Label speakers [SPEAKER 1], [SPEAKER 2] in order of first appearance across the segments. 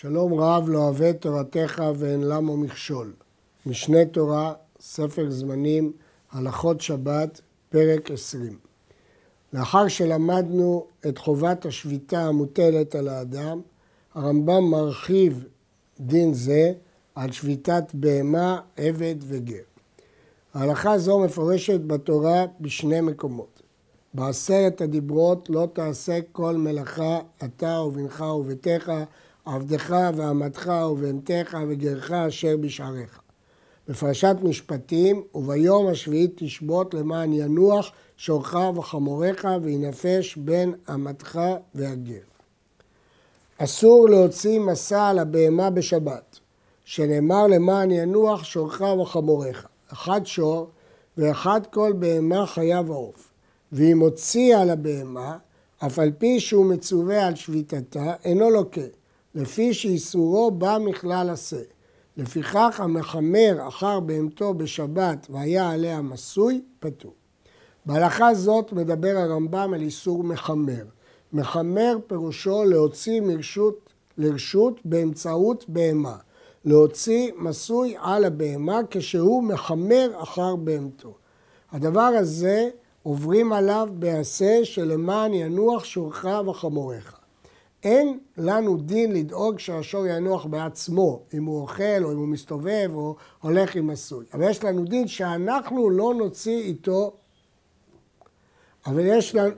[SPEAKER 1] שלום רב לא אוהב תורתך ואין למו מכשול. משנה תורה, ספר זמנים, הלכות שבת, פרק 20. לאחר שלמדנו את חובת השביתה המוטלת על האדם, הרמב"ם מרחיב דין זה על שביתת בהמה, עבד וגר. ההלכה זו מפורשת בתורה בשני מקומות. בעשרת הדיברות לא תעשה כל מלאכה אתה ובנך וביתך עבדך ועמתך ובהמתך וגרך אשר בשעריך. בפרשת משפטים, וביום השביעי תשבות למען ינוח שורך וחמוריך וינפש בין אמתך והגר. אסור להוציא מסע על הבהמה בשבת, שנאמר למען ינוח שורך וחמוריך. אחד שור ואחד כל בהמה חייב עוף. ואם הוציא על הבהמה, אף על פי שהוא מצווה על שביתתה, אינו לוקה. לפי שאיסורו בא מכלל עשה. לפיכך המחמר אחר בהמתו בשבת והיה עליה מסוי, פטור. בהלכה זאת מדבר הרמב"ם על איסור מחמר. מחמר פירושו להוציא מרשות לרשות באמצעות בהמה. להוציא מסוי על הבהמה כשהוא מחמר אחר בהמתו. הדבר הזה עוברים עליו בעשה שלמען ינוח שורך וחמוריך. אין לנו דין לדאוג שהשור ינוח בעצמו, אם הוא אוכל או אם הוא מסתובב או הולך עם הסוי. אבל יש לנו דין שאנחנו לא נוציא איתו, אבל יש לנו...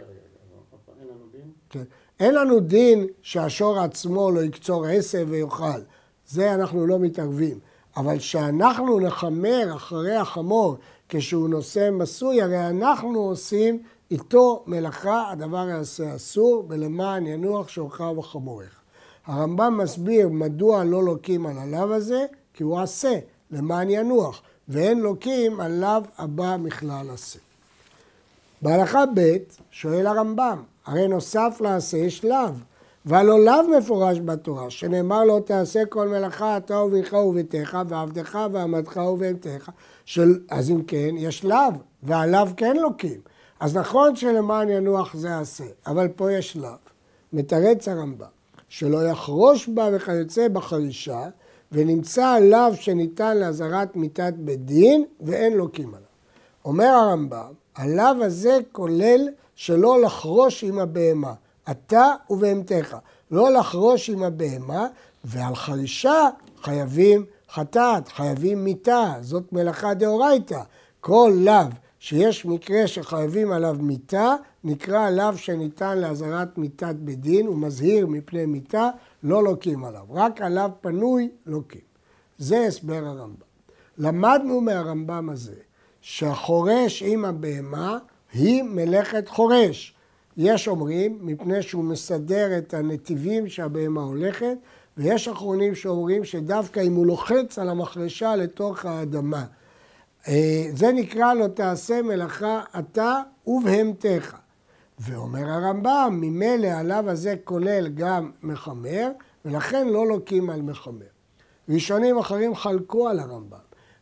[SPEAKER 1] כן. אין לנו דין שהשור עצמו לא יקצור עשב ויאכל, זה אנחנו לא מתערבים. אבל שאנחנו נחמר אחרי החמור כשהוא נושא מסוי, הרי אנחנו עושים איתו מלאכה הדבר יעשה אסור, ולמען ינוח שורך וחמורך. הרמב"ם מסביר מדוע לא לוקים על הלאו הזה, כי הוא עשה, למען ינוח, ואין לוקים על לאו הבא מכלל עשה. בהלכה ב' שואל הרמב"ם, הרי נוסף לעשה יש לאו, והלא לאו מפורש בתורה, שנאמר לו תעשה כל מלאכה אתה ובנך וביתך ועבדך ועמדך ובהמתך, של... אז אם כן יש לאו, והלאו כן לוקים. אז נכון שלמען ינוח זה עשה, אבל פה יש לאו. מתרץ הרמב"ם, שלא יחרוש בה וכיוצא בחרישה, ונמצא לאו שניתן לאזהרת מיתת בית דין, ואין לוקים עליו. אומר הרמב"ם, הלאו הזה כולל שלא לחרוש עם הבהמה, אתה ובהמתך. לא לחרוש עם הבהמה, ועל חרישה חייבים חטאת, חייבים מיתה, זאת מלאכה דאורייתא. כל לאו שיש מקרה שחייבים עליו מיתה, נקרא לאו שניתן לאזהרת מיתת בית דין, הוא מזהיר מפני מיתה, לא לוקים עליו. רק עליו פנוי לוקים. זה הסבר הרמב"ם. למדנו מהרמב"ם הזה שהחורש עם הבהמה היא מלאכת חורש. יש אומרים, מפני שהוא מסדר את הנתיבים שהבהמה הולכת, ויש אחרונים שאומרים שדווקא אם הוא לוחץ על המחרשה לתוך האדמה, זה נקרא לא תעשה מלאכה אתה ובהמתך. ואומר הרמב"ם, ממילא הלאו הזה כולל גם מחמר, ולכן לא לוקים על מחמר. ראשונים אחרים חלקו על הרמב"ם,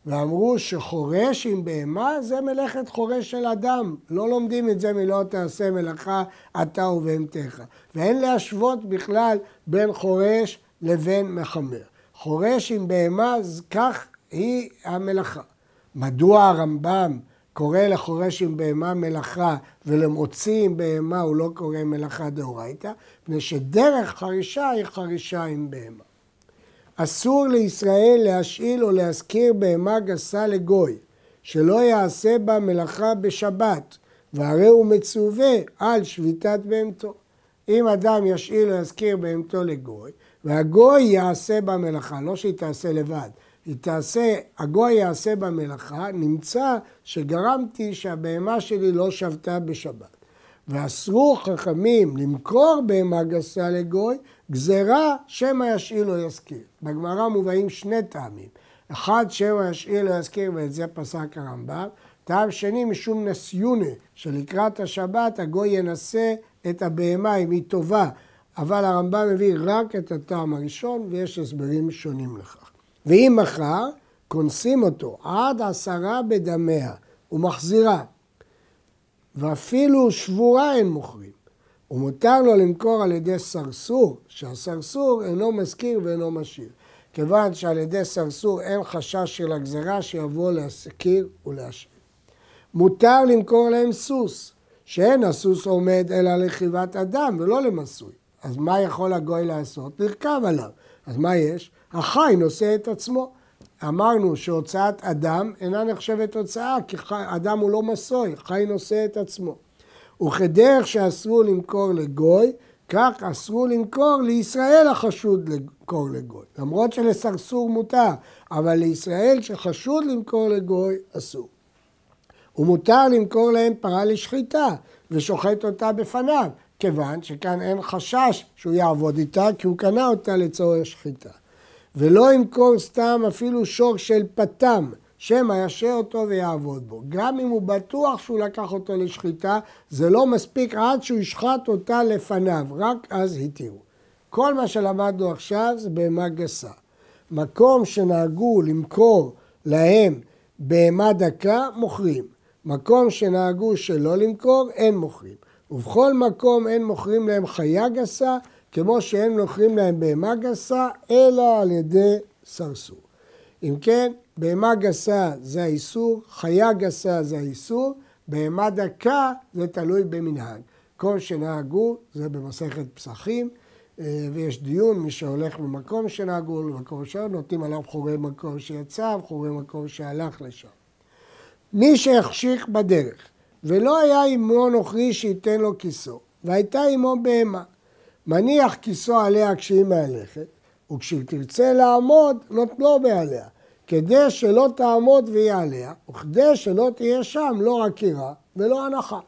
[SPEAKER 1] ואמרו שחורש עם בהמה זה מלאכת חורש של אדם. לא לומדים את זה מלא תעשה מלאכה אתה ובהמתך. ואין להשוות בכלל בין חורש לבין מחמר. חורש עם בהמה, כך היא המלאכה. מדוע הרמב"ם קורא לחורש עם בהמה מלאכה ולמוציא עם בהמה הוא לא קורא מלאכה דאורייתא? מפני שדרך חרישה היא חרישה עם בהמה. אסור לישראל להשאיל או להזכיר בהמה גסה לגוי, שלא יעשה בה מלאכה בשבת, והרי הוא מצווה על שביתת בהמתו. אם אדם ישאיל או יזכיר בהמתו לגוי, והגוי יעשה בה מלאכה, לא שהיא תעשה לבד, היא תעשה, הגוי יעשה במלאכה, נמצא שגרמתי שהבהמה שלי לא שבתה בשבת. ואסרו חכמים למכור בהמה גסה לגוי, גזרה שמא ישאיל או יזכיר. בגמרא מובאים שני טעמים. אחד שמא ישאיל או יזכיר, ואת זה פסק הרמב"ם. טעם שני משום נסיונה, שלקראת השבת הגוי ינסה את הבהמה אם היא טובה. אבל הרמב"ם מביא רק את הטעם הראשון, ויש הסברים שונים לכך. ואם מכר, כונסים אותו עד עשרה בדמיה ומחזירה. ואפילו שבורה אין מוכרים. ומותר לו למכור על ידי סרסור, שהסרסור אינו מזכיר ואינו משאיר. כיוון שעל ידי סרסור אין חשש של הגזרה שיבוא להזכיר ולהשאיר. מותר למכור להם סוס, שאין הסוס עומד אלא לרכיבת אדם ולא למסוי. אז מה יכול הגוי לעשות? לרכב עליו. אז מה יש? החי נושא את עצמו. אמרנו שהוצאת אדם אינה נחשבת הוצאה, כי חי, אדם הוא לא מסוי, חי נושא את עצמו. וכדרך שאסרו למכור לגוי, כך אסרו למכור לישראל החשוד למכור לגוי. למרות שלסרסור מותר, אבל לישראל שחשוד למכור לגוי אסור. ומותר למכור להם פרה לשחיטה ושוחט אותה בפניו, כיוון שכאן אין חשש שהוא יעבוד איתה, כי הוא קנה אותה לצורך שחיטה. ולא ימכור סתם אפילו שור של פתם, שמא ישרה אותו ויעבוד בו. גם אם הוא בטוח שהוא לקח אותו לשחיטה, זה לא מספיק עד שהוא ישחט אותה לפניו, רק אז התירו. כל מה שלמדנו עכשיו זה בהמה גסה. מקום שנהגו למכור להם בהמה דקה, מוכרים. מקום שנהגו שלא למכור, אין מוכרים. ובכל מקום אין מוכרים להם חיה גסה, כמו שאין מוכרים להם בהמה גסה, אלא על ידי סרסור. אם כן, בהמה גסה זה האיסור, חיה גסה זה האיסור, בהמה דקה זה תלוי במנהג. כל שנהגו זה במסכת פסחים, אה, ויש דיון, מי שהולך ממקום שנהגו למקום שלו, נותנים עליו חורי מקום שיצא וחורי מקום שהלך לשם. מי שהחשיך בדרך ולא היה עמו נוכרי שייתן לו כיסו, והייתה עמו בהמה, מניח כיסו עליה כשהיא מהלכת, וכשהיא תרצה לעמוד, נותנו מעליה, כדי שלא תעמוד והיא עליה, וכדי שלא תהיה שם לא עקירה ולא הנחה.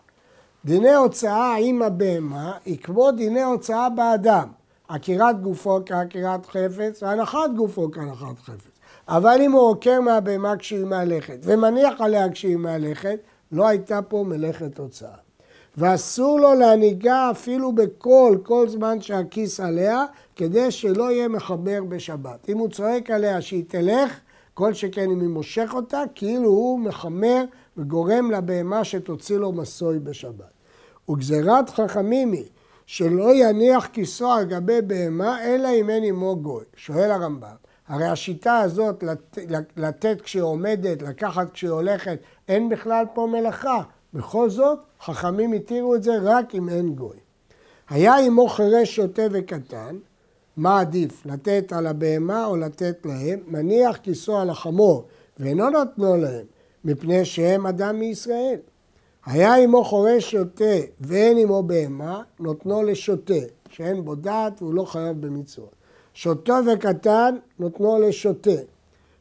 [SPEAKER 1] דיני הוצאה עם הבהמה היא כמו דיני הוצאה באדם, עקירת גופו כעקירת חפץ והנחת גופו כהנחת חפץ. אבל אם הוא עוקר מהבהמה כשהיא מהלכת ומניח עליה כשהיא מהלכת, לא הייתה פה מלאכת הוצאה. ואסור לו להנהיגה אפילו בקול, כל זמן שהכיס עליה, כדי שלא יהיה מחבר בשבת. אם הוא צועק עליה שהיא תלך, כל שכן אם היא מושך אותה, כאילו הוא מחמר וגורם לבהמה שתוציא לו מסוי בשבת. וגזירת חכמים היא שלא יניח כיסו על גבי בהמה, אלא אם אין עמו גוי. שואל הרמב"ם, הרי השיטה הזאת לת, לתת כשהיא עומדת, לקחת כשהיא הולכת, אין בכלל פה מלאכה. בכל זאת, חכמים התירו את זה רק אם אין גוי. היה עמו חירש שוטה וקטן, מה עדיף, לתת על הבהמה או לתת להם? מניח כיסו על החמור ואינו נותנו להם, מפני שהם אדם מישראל. היה עמו חורש שוטה ואין עמו בהמה, נותנו לשוטה, שאין בו דעת והוא לא חייב במצוות. שוטו וקטן, נותנו לשוטה.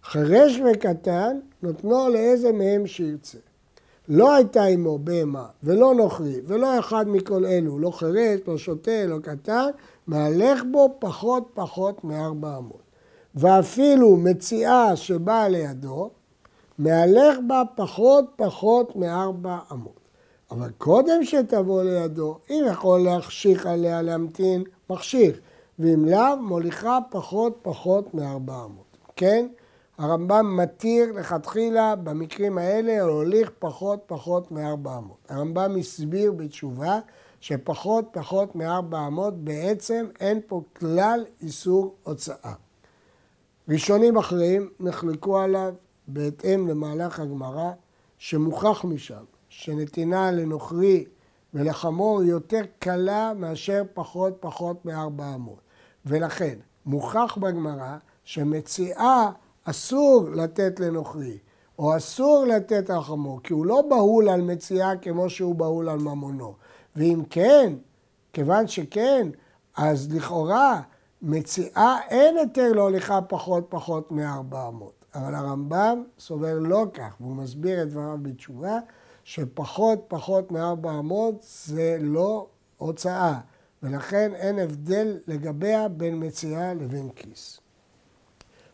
[SPEAKER 1] חירש וקטן, נותנו לאיזה מהם שירצה. לא הייתה עמו בהמה ולא נוכרי ולא אחד מכל אלו, לא חירש, לא שוטה, לא קטן, מהלך בו פחות פחות מארבע אמות. ואפילו מציאה שבאה לידו, מהלך בה פחות פחות מארבע אמות. אבל קודם שתבוא לידו, אם יכול להחשיך עליה להמתין, מחשיך. ואם לאו, מוליכה פחות פחות מארבע אמות. כן? הרמב"ם מתיר לכתחילה במקרים האלה להוליך פחות פחות מארבע אמות. הרמב"ם הסביר בתשובה שפחות פחות מארבע אמות בעצם אין פה כלל איסור הוצאה. ראשונים אחרים נחלקו עליו בהתאם למהלך הגמרא שמוכח משם שנתינה לנוכרי ולחמור יותר קלה מאשר פחות פחות מארבע אמות. ולכן מוכח בגמרא שמציאה אסור לתת לנוכרי, או אסור לתת על חמור, כי הוא לא בהול על מציאה כמו שהוא בהול על ממונו. ואם כן, כיוון שכן, אז לכאורה מציאה אין היתר להוליכה פחות פחות מ-400. אבל הרמב"ם סובר לא כך, והוא מסביר את דבריו בתשובה, שפחות פחות מ-400 זה לא הוצאה, ולכן אין הבדל לגביה בין מציאה לבין כיס.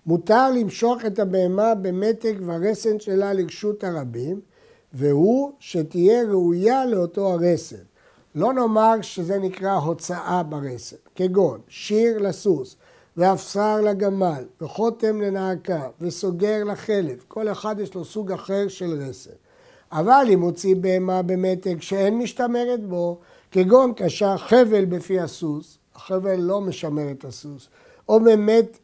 [SPEAKER 1] מותר למשוך את הבהמה במתג והרסן שלה לרשות הרבים, והוא שתהיה ראויה לאותו הרסן. לא נאמר שזה נקרא הוצאה ברסן, כגון שיר לסוס, ואפסר לגמל, וחותם לנעקה, וסוגר לחלב, כל אחד יש לו סוג אחר של רסן. אבל אם הוציא בהמה במתג שאין משתמרת בו, כגון קשר חבל בפי הסוס, החבל לא משמר את הסוס, או באמת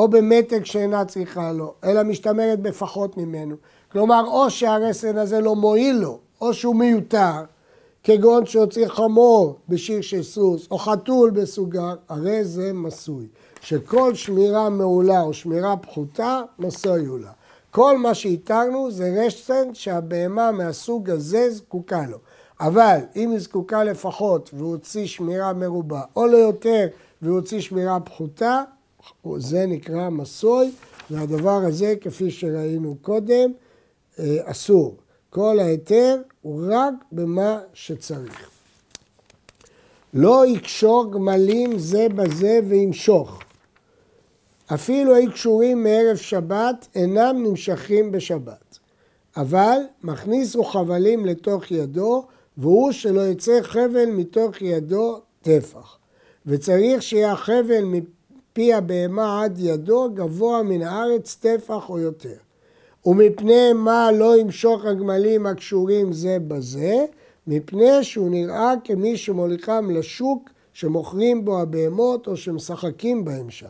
[SPEAKER 1] או במתג שאינה צריכה לו, אלא משתמרת בפחות ממנו. כלומר, או שהרסן הזה לא מועיל לו, או שהוא מיותר, כגון שהוציא חמור בשיר של סוס, או חתול בסוגר, הרי זה מסוי. שכל שמירה מעולה או שמירה פחותה, מסוי הוא לה. כל מה שהתרנו זה רסן שהבהמה מהסוג הזה זקוקה לו. אבל אם היא זקוקה לפחות והוא הוציא שמירה מרובה, או ליותר והוא הוציא שמירה פחותה, זה נקרא מסוי, והדבר הזה, כפי שראינו קודם, אה, אסור. כל ההיתר הוא רק במה שצריך. לא יקשור גמלים זה בזה וימשוך. אפילו היו קשורים מערב שבת, אינם נמשכים בשבת. אבל מכניס חבלים לתוך ידו, והוא שלא יצא חבל מתוך ידו טפח. וצריך שיהיה חבל פי הבהמה עד ידו גבוה מן הארץ טפח או יותר. ומפני מה לא ימשוך הגמלים הקשורים זה בזה? מפני שהוא נראה כמי שמוליכם לשוק שמוכרים בו הבהמות או שמשחקים בהם שם.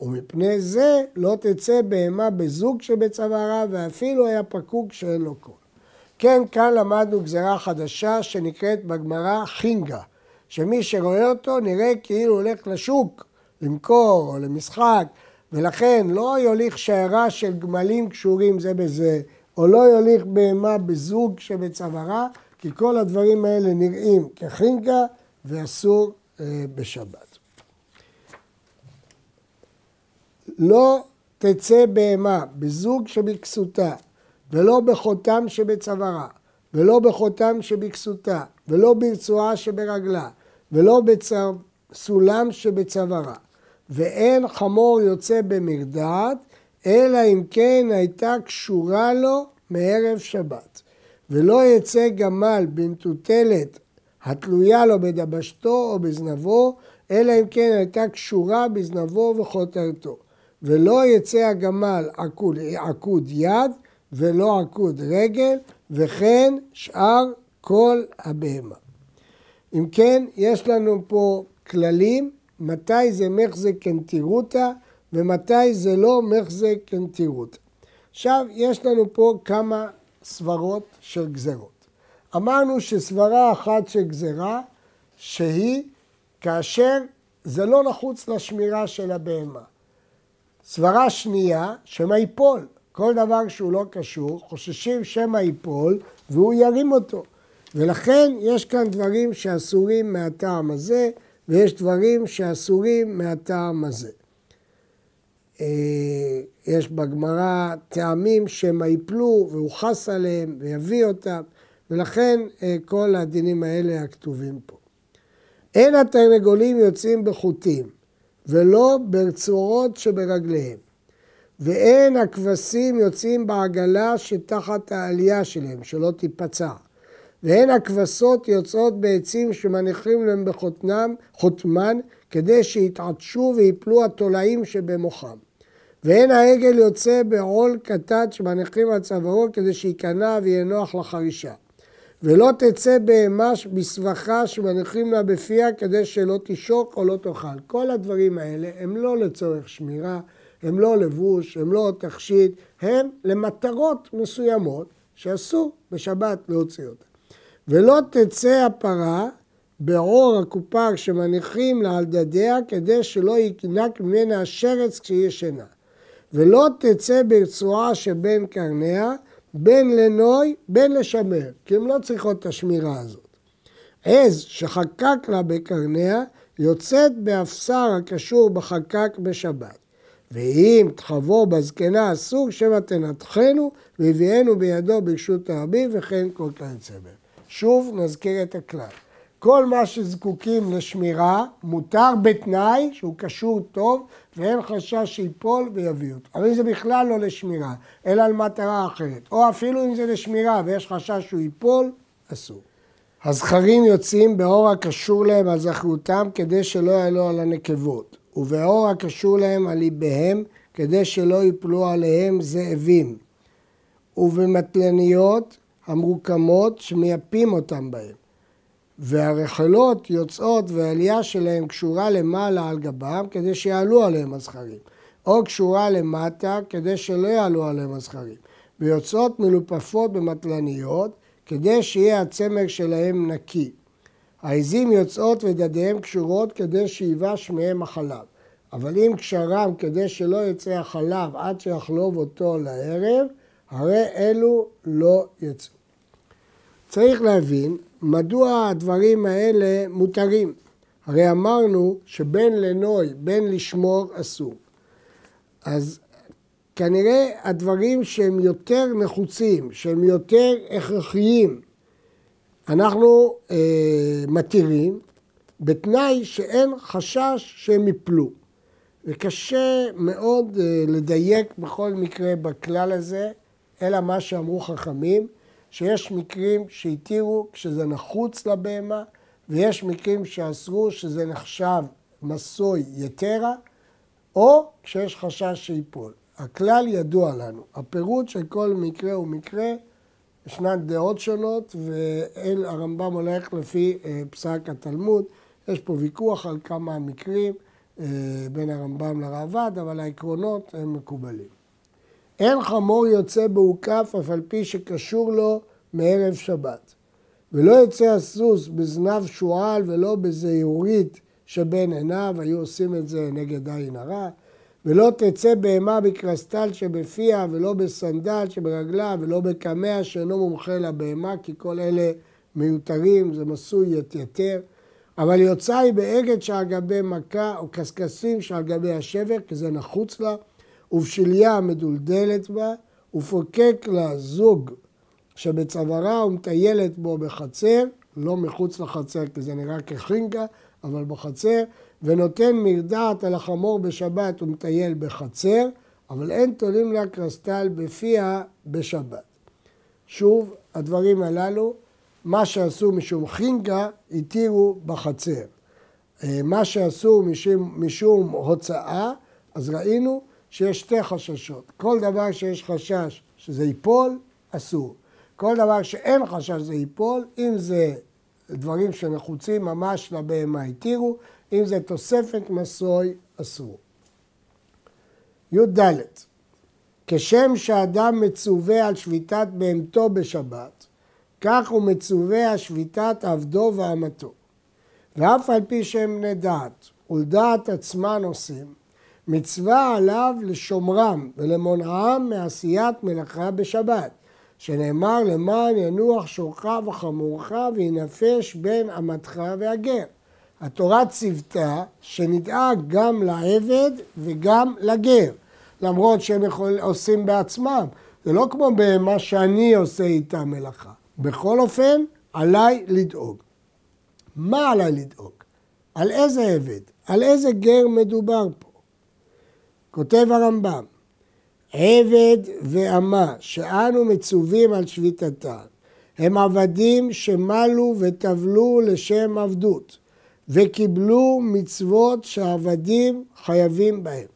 [SPEAKER 1] ומפני זה לא תצא בהמה בזוג שבצווארה ואפילו היה פקוק שאין לו קול. כן, כאן למדנו גזירה חדשה שנקראת בגמרא חינגה, שמי שרואה אותו נראה כאילו הולך לשוק למכור או למשחק, ולכן לא יוליך שיירה של גמלים קשורים זה בזה, או לא יוליך בהמה בזוג שבצווארה, כי כל הדברים האלה נראים כחינקה ואסור אה, בשבת. לא תצא בהמה בזוג שבכסותה, ולא בחותם שבצווארה, ולא בחותם שבכסותה, ולא ברצועה שברגלה, ולא בסולם שבצווארה, ואין חמור יוצא במרדעת, אלא אם כן הייתה קשורה לו מערב שבת. ולא יצא גמל במטוטלת התלויה לו בדבשתו או בזנבו, אלא אם כן הייתה קשורה בזנבו וחותרתו. ולא יצא הגמל עקוד, עקוד יד ולא עקוד רגל, וכן שאר כל הבהמה. אם כן, יש לנו פה כללים מתי זה מחזק קנטירותא ומתי זה לא מחזק קנטירותא. עכשיו, יש לנו פה כמה סברות של גזרות. אמרנו שסברה אחת של גזרה, שהיא כאשר זה לא נחוץ לשמירה של הבהמה. סברה שנייה, שמא ייפול. כל דבר שהוא לא קשור, חוששים שמא ייפול והוא ירים אותו. ולכן יש כאן דברים שאסורים מהטעם הזה, ויש דברים שאסורים מהטעם הזה. אה, יש בגמרא טעמים שמא יפלו והוא חס עליהם ויביא אותם, ולכן אה, כל הדינים האלה הכתובים פה. אין התרנגולים יוצאים בחוטים, ולא ברצורות שברגליהם, ואין הכבשים יוצאים בעגלה שתחת העלייה שלהם, שלא תיפצע. והן הכבשות יוצאות בעצים שמניחים להם בחותנם, חותמן, כדי שיתעטשו ויפלו התולעים שבמוחם. והן העגל יוצא בעול קטן שמניחים על צווארו כדי שייכנע ויהיה נוח לחרישה. ולא תצא בהמה בסבכה שמניחים לה בפיה כדי שלא תשוק או לא תאכל. כל הדברים האלה הם לא לצורך שמירה, הם לא לבוש, הם לא תכשיט, הם למטרות מסוימות שאסור בשבת להוציא אותן. ולא תצא הפרה בעור הקופה שמניחים לה על דדיה כדי שלא ינק ממנה השרץ כשהיא ישנה. ולא תצא ברצועה שבין קרניה בין לנוי בין לשמר, כי הן לא צריכות את השמירה הזאת. עז שחקק לה בקרניה יוצאת באפסר הקשור בחקק בשבת. ואם תחבו בזקנה אסור שמא תנתחנו והביאנו בידו ברשות הרבים וכן כל כיוצא בהם. שוב נזכיר את הכלל. כל מה שזקוקים לשמירה מותר בתנאי שהוא קשור טוב ואין חשש שיפול ויביא אותו. אבל אם זה בכלל לא לשמירה, אלא על מטרה אחרת, או אפילו אם זה לשמירה ויש חשש שהוא ייפול, אסור. הזכרים יוצאים באור הקשור להם על זכרותם כדי שלא יעלו על הנקבות, ובאור הקשור להם על ליביהם כדי שלא יפלו עליהם זאבים, ובמטלניות המרוקמות שמייפים אותם בהם. והרחלות יוצאות והעלייה שלהם קשורה למעלה על גבם כדי שיעלו עליהם הזכרים, או קשורה למטה כדי שלא יעלו עליהם הזכרים, ויוצאות מלופפות במטלניות כדי שיהיה הצמר שלהם נקי. העזים יוצאות ודדיהם קשורות כדי שייבש מהם החלב, אבל אם קשרם כדי שלא יצא החלב עד שיחלוב אותו לערב, הרי אלו לא יצאו. צריך להבין מדוע הדברים האלה מותרים. הרי אמרנו שבין לנוי, בין לשמור אסור. אז כנראה הדברים שהם יותר נחוצים, שהם יותר הכרחיים, אנחנו אה, מתירים, בתנאי שאין חשש שהם יפלו. וקשה מאוד אה, לדייק בכל מקרה בכלל הזה, אלא מה שאמרו חכמים, שיש מקרים שהתירו כשזה נחוץ לבהמה, ויש מקרים שאסרו שזה נחשב מסוי יתרה, או כשיש חשש שיפול. הכלל ידוע לנו, הפירוט של כל מקרה ומקרה, ישנן דעות שונות, והרמב"ם הולך לפי אה, פסק התלמוד. יש פה ויכוח על כמה מקרים אה, בין הרמב"ם לרעב"ד, אבל העקרונות הם מקובלים. אין חמור יוצא באוכף אף על פי שקשור לו מערב שבת. ולא יוצא הסוס בזנב שועל ולא בזהירית שבין עיניו, היו עושים את זה נגד עין הרע. ולא תצא בהמה בקרסטל שבפיה ולא בסנדל שברגלה ולא בקמע שאינו מומחה לבהמה, כי כל אלה מיותרים, זה מסוי יתר. אבל יוצא היא באגד שעל גבי מכה או קשקשים שעל גבי השבר, כי זה נחוץ לה. ובשליה מדולדלת בה, ופוקק לה זוג שבצווארה ומטיילת בו בחצר, לא מחוץ לחצר כי זה נראה כחינקה, אבל בחצר, ונותן מרדעת על החמור בשבת ומטייל בחצר, אבל אין תולים לה קרסטל בפיה בשבת. שוב, הדברים הללו, מה שעשו משום חינקה, התירו בחצר. אה, מה שעשו משום, משום הוצאה, אז ראינו שיש שתי חששות. כל דבר שיש חשש שזה ייפול, אסור. כל דבר שאין חשש שזה ייפול, אם זה דברים שנחוצים ממש לבהמה התירו, אם זה תוספת מסוי, אסור. י"ד כשם שאדם מצווה על שביתת בהמתו בשבת, כך הוא מצווה על שביתת עבדו ואמתו. ואף על פי שהם בני דעת ולדעת עצמן עושים, מצווה עליו לשומרם ולמונעם מעשיית מלאכה בשבת, שנאמר למען ינוח שורך וחמורך וינפש בין אמתך והגר. התורה ציוותה שנדאג גם לעבד וגם לגר, למרות שהם יכול, עושים בעצמם. זה לא כמו במה שאני עושה איתה מלאכה. בכל אופן, עליי לדאוג. מה עליי לדאוג? על איזה עבד? על איזה גר מדובר פה? כותב הרמב"ם, עבד ואמה שאנו מצווים על שביתתם הם עבדים שמלו וטבלו לשם עבדות וקיבלו מצוות שהעבדים חייבים בהם.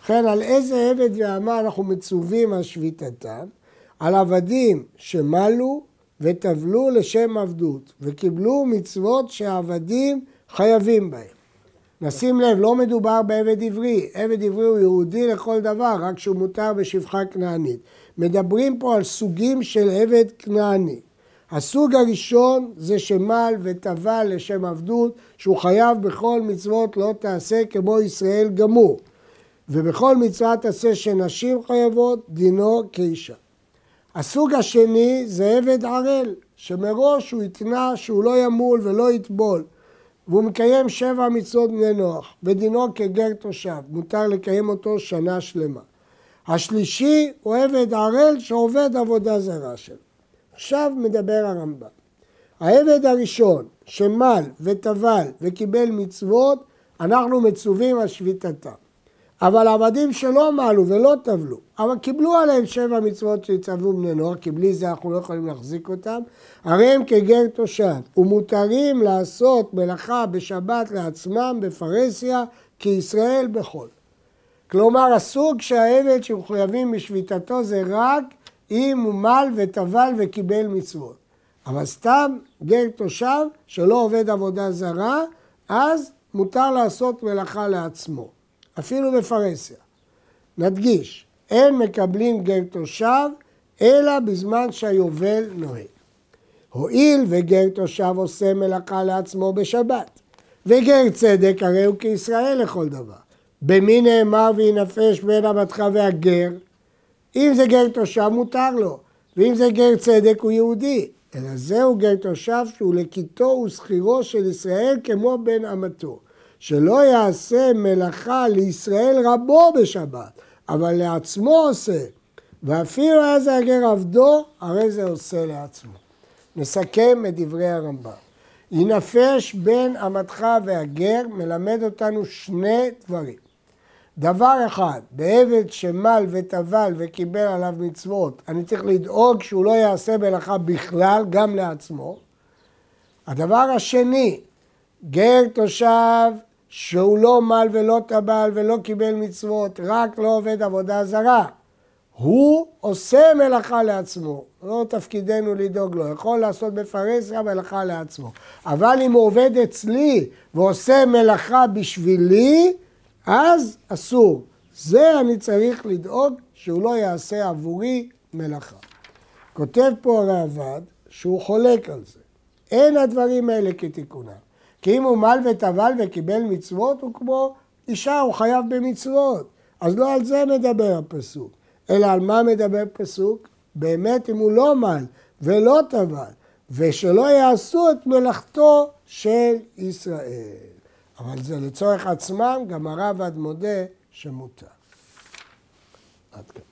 [SPEAKER 1] ובכן, על איזה עבד ואמה אנחנו מצווים על שביתתם? על עבדים שמלו וטבלו לשם עבדות וקיבלו מצוות שהעבדים חייבים בהם. נשים לב, לא מדובר בעבד עברי, עבד עברי הוא יהודי לכל דבר, רק שהוא מותר בשפחה כנענית. מדברים פה על סוגים של עבד כנעני. הסוג הראשון זה שמל וטבל לשם עבדות, שהוא חייב בכל מצוות לא תעשה כמו ישראל גמור. ובכל מצווה תעשה שנשים חייבות, דינו כאישה. הסוג השני זה עבד ערל, שמראש הוא התנה שהוא לא ימול ולא יטבול. והוא מקיים שבע מצוות בני נוח, ודינו כגר תושב, מותר לקיים אותו שנה שלמה. השלישי הוא עבד ערל שעובד עבודה זרה שלו. עכשיו מדבר הרמב"ם. העבד הראשון שמל וטבל וקיבל מצוות, אנחנו מצווים על שביתתם. אבל עבדים שלא מעלו ולא טבלו, אבל קיבלו עליהם שבע מצוות שהצטוו בני נוער, כי בלי זה אנחנו לא יכולים להחזיק אותם, הרי הם כגר תושב, ומותרים לעשות מלאכה בשבת לעצמם בפרהסיה, כישראל בחול. כלומר, הסוג שהעבד שמחויבים בשביתתו זה רק אם הוא מל וטבל וקיבל מצוות. אבל סתם גר תושב שלא עובד עבודה זרה, אז מותר לעשות מלאכה לעצמו, אפילו בפרהסיה. נדגיש, אין מקבלים גר תושב אלא בזמן שהיובל נוהג. הואיל וגר תושב עושה מלאכה לעצמו בשבת, וגר צדק הרי הוא כישראל לכל דבר. במי נאמר וינפש בין המתך והגר? אם זה גר תושב מותר לו, ואם זה גר צדק הוא יהודי. אלא זהו גר תושב שהוא לקיטו ושכירו של ישראל כמו בן אמתו. שלא יעשה מלאכה לישראל רבו בשבת, אבל לעצמו עושה. ואפילו היה זה הגר עבדו, הרי זה עושה לעצמו. נסכם את דברי הרמב"ם. ינפש בין אמתך והגר מלמד אותנו שני דברים. דבר אחד, בעבד שמל וטבל וקיבל עליו מצוות, אני צריך לדאוג שהוא לא יעשה מלאכה בכלל, גם לעצמו. הדבר השני, גר תושב שהוא לא מל ולא טבל ולא קיבל מצוות, רק לא עובד עבודה זרה. הוא עושה מלאכה לעצמו, לא תפקידנו לדאוג לו, יכול לעשות בפרהסיה מלאכה לעצמו. אבל אם הוא עובד אצלי ועושה מלאכה בשבילי, אז אסור. זה אני צריך לדאוג שהוא לא יעשה עבורי מלאכה. כותב פה הראב"ד שהוא חולק על זה. אין הדברים האלה כתיקונם. כי אם הוא מל וטבל וקיבל מצוות, הוא כמו אישה, הוא חייב במצוות. אז לא על זה מדבר הפסוק, אלא על מה מדבר פסוק? באמת אם הוא לא מל ולא טבל, ושלא יעשו את מלאכתו של ישראל. אבל זה לצורך עצמם, גם הרב עד מודה שמותר. עד כאן.